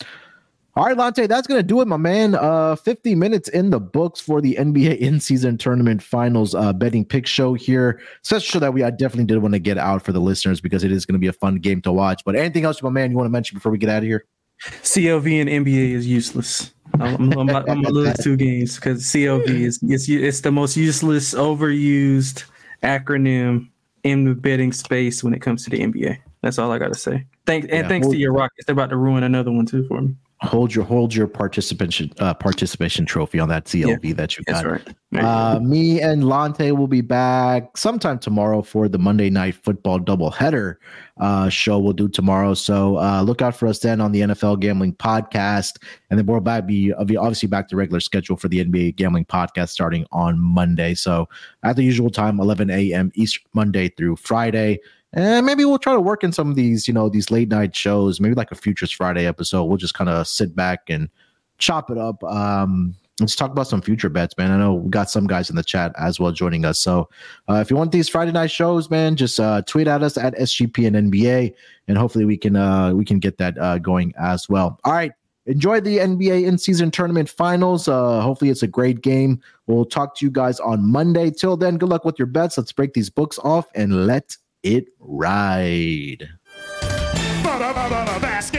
All right, Lonte, that's going to do it, my man. Uh, 50 minutes in the books for the NBA in-season tournament finals uh, betting pick show here. Such show that we I definitely did want to get out for the listeners because it is going to be a fun game to watch. But anything else, my man, you want to mention before we get out of here?
CLV and NBA is useless. I'm, I'm, I'm gonna lose two games because CLV is it's it's the most useless, overused acronym in the betting space when it comes to the NBA. That's all I gotta say. Thanks and yeah, thanks well, to your Rockets. They're about to ruin another one too for me
hold your hold your participation uh, participation trophy on that CLV yeah, that you got. Right. Uh, me and Lonte will be back sometime tomorrow for the Monday Night Football doubleheader uh, show. We'll do tomorrow, so uh, look out for us then on the NFL Gambling Podcast, and then we'll back be obviously back to regular schedule for the NBA Gambling Podcast starting on Monday. So at the usual time, 11 a.m. Eastern Monday through Friday. And maybe we'll try to work in some of these, you know, these late night shows, maybe like a Futures Friday episode. We'll just kind of sit back and chop it up. Um, let's talk about some future bets, man. I know we got some guys in the chat as well joining us. So uh, if you want these Friday night shows, man, just uh, tweet at us at SGP and NBA, and hopefully we can uh, we can get that uh, going as well. All right. Enjoy the NBA in season tournament finals. Uh, hopefully, it's a great game. We'll talk to you guys on Monday. Till then, good luck with your bets. Let's break these books off and let it ride. Basket